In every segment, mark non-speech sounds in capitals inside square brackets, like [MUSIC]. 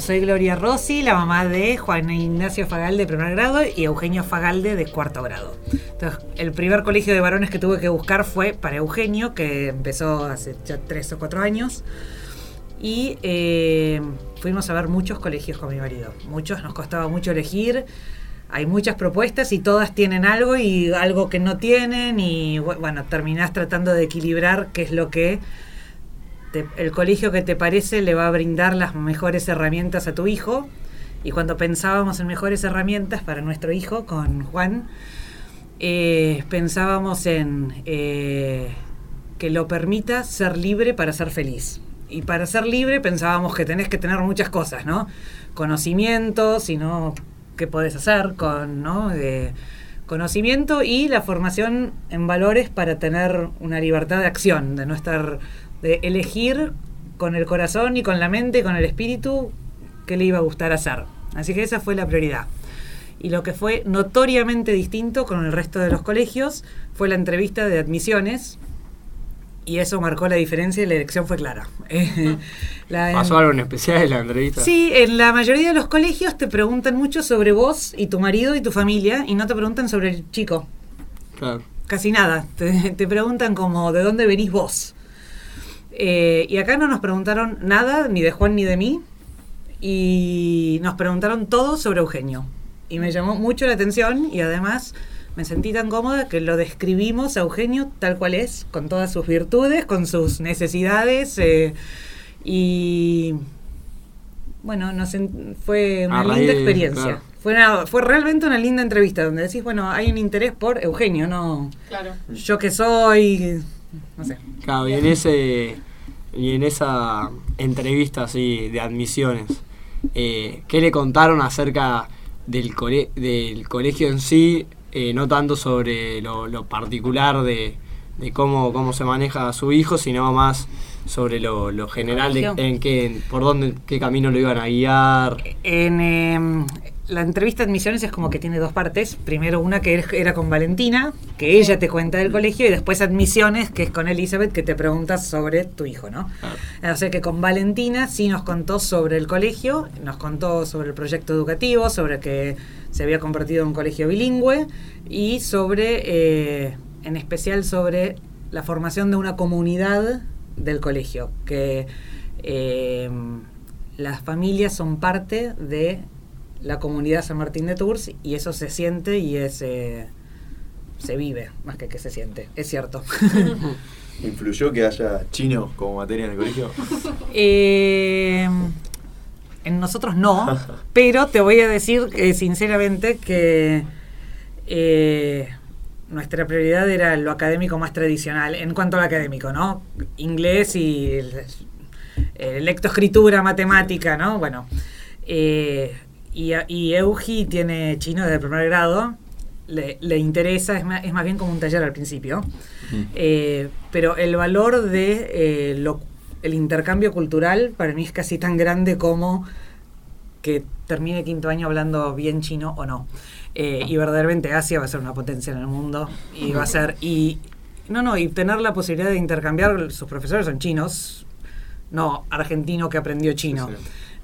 Soy Gloria Rossi, la mamá de Juan Ignacio Fagalde de primer grado y Eugenio Fagalde de cuarto grado. Entonces, el primer colegio de varones que tuve que buscar fue para Eugenio, que empezó hace ya tres o cuatro años. Y eh, fuimos a ver muchos colegios con mi marido. Muchos, nos costaba mucho elegir. Hay muchas propuestas y todas tienen algo y algo que no tienen. Y bueno, terminás tratando de equilibrar qué es lo que el colegio que te parece le va a brindar las mejores herramientas a tu hijo. Y cuando pensábamos en mejores herramientas para nuestro hijo, con Juan, eh, pensábamos en eh, que lo permita ser libre para ser feliz. Y para ser libre pensábamos que tenés que tener muchas cosas, ¿no? Conocimientos, y no qué podés hacer con, ¿no? De conocimiento y la formación en valores para tener una libertad de acción, de no estar, de elegir con el corazón y con la mente y con el espíritu qué le iba a gustar hacer. Así que esa fue la prioridad. Y lo que fue notoriamente distinto con el resto de los colegios fue la entrevista de admisiones. Y eso marcó la diferencia y la elección fue clara. Eh, [LAUGHS] la- ¿Pasó algo en especial en la entrevista? Sí, en la mayoría de los colegios te preguntan mucho sobre vos y tu marido y tu familia y no te preguntan sobre el chico. Claro. Casi nada. Te, te preguntan como de dónde venís vos. Eh, y acá no nos preguntaron nada, ni de Juan ni de mí. Y nos preguntaron todo sobre Eugenio. Y me llamó mucho la atención y además me sentí tan cómoda que lo describimos a Eugenio tal cual es, con todas sus virtudes, con sus necesidades. eh, y bueno, nos en- fue una linda experiencia. claro. Fue, una- fue realmente una linda entrevista donde decís, bueno, hay un interés por Eugenio, no Claro. yo que soy, no sé. Claro, y en ese y en esa entrevista así de admisiones, eh, ¿qué le contaron acerca del, cole- del colegio en sí? Eh, no tanto sobre lo, lo particular de, de cómo, cómo se maneja a su hijo, sino más sobre lo, lo general de en qué, por dónde, qué camino lo iban a guiar. En em, la entrevista de admisiones es como que tiene dos partes. Primero una que er- era con Valentina, que ella te cuenta del colegio, y después admisiones, que es con Elizabeth, que te preguntas sobre tu hijo, ¿no? Claro. O sea que con Valentina sí nos contó sobre el colegio, nos contó sobre el proyecto educativo, sobre que se había convertido en un colegio bilingüe y sobre, eh, en especial sobre la formación de una comunidad del colegio, que eh, las familias son parte de la comunidad San Martín de Tours y eso se siente y es, eh, se vive, más que que se siente, es cierto. [LAUGHS] ¿Influyó que haya chino como materia en el colegio? [LAUGHS] Eh, en nosotros no, [LAUGHS] pero te voy a decir eh, sinceramente que eh, nuestra prioridad era lo académico más tradicional, en cuanto al académico, ¿no? Inglés y lectoescritura, matemática, ¿no? Bueno, y, y Eugi tiene chino desde el primer grado, le, le interesa, es más, es más bien como un taller al principio. Eh, pero el valor de eh, lo- el intercambio cultural para mí es casi tan grande como que termine quinto año hablando bien chino o no. Eh, y verdaderamente Asia va a ser una potencia en el mundo y va a ser y no no y tener la posibilidad de intercambiar sus profesores son chinos no argentino que aprendió chino Sí,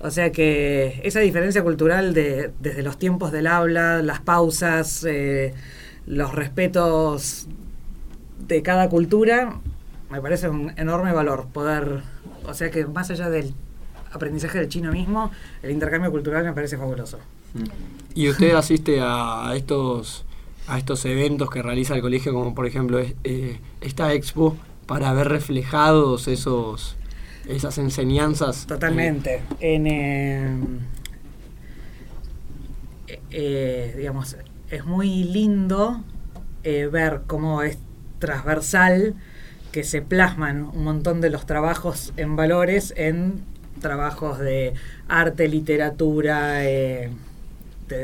o sea que esa diferencia cultural de, desde los tiempos del habla, las pausas, eh, los respetos de cada cultura, me parece un enorme valor poder, o sea que más allá del aprendizaje del chino mismo, el intercambio cultural me parece fabuloso. ¿Y usted asiste a estos a estos eventos que realiza el colegio, como por ejemplo eh, esta expo, para ver reflejados esos esas enseñanzas? Totalmente. En, eh, eh, eh, digamos, es muy lindo eh, ver cómo es transversal que se plasman un montón de los trabajos en valores en trabajos de arte, literatura, eh,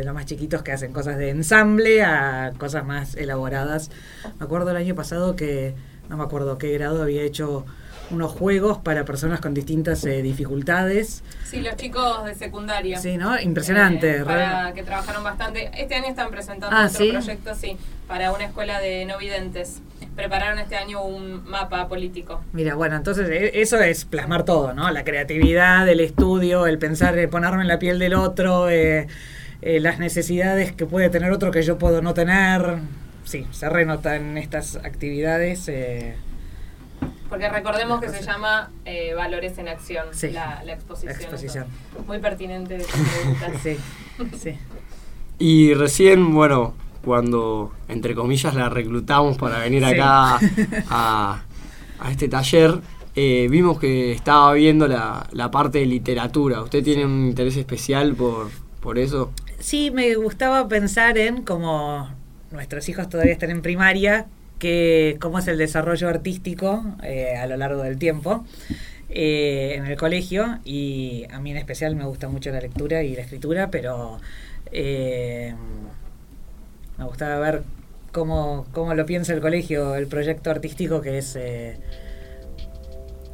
los más chiquitos que hacen cosas de ensamble a cosas más elaboradas. Me acuerdo el año pasado que, no me acuerdo qué grado había hecho unos juegos para personas con distintas eh, dificultades. Sí, los chicos de secundaria. Sí, ¿no? Impresionante. Eh, para que trabajaron bastante. Este año están presentando Ah, otro ¿sí? proyecto, sí, para una escuela de no videntes. Prepararon este año un mapa político. Mira, bueno, entonces e- eso es plasmar todo, ¿no? La creatividad, el estudio, el pensar, eh, ponerme en la piel del otro, eh, eh, las necesidades que puede tener otro que yo puedo no tener. Sí, se renota en estas actividades. Porque recordemos que se llama eh, Valores en Acción, Sí. la, la exposición. La exposición. Entonces, Muy pertinente sí, sí. Y recién, bueno, cuando, entre comillas, la reclutamos para venir Sí. acá a, a este taller, eh, vimos que estaba viendo la, la parte de literatura. ¿Usted tiene un interés especial por, por eso? Sí, me gustaba pensar en como nuestros hijos todavía están en primaria, que cómo es el desarrollo artístico eh, a lo largo del tiempo eh, en el colegio y a mí en especial me gusta mucho la lectura y la escritura, pero eh, me gustaba ver cómo, cómo lo piensa el colegio, el proyecto artístico que es eh,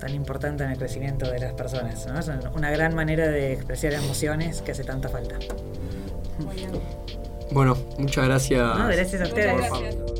tan importante en el crecimiento de las personas. ¿no? Es una gran manera de expresar emociones que hace tanta falta. Muy bien. Bueno, muchas gracias. No, gracias a Muchas ustedes. gracias.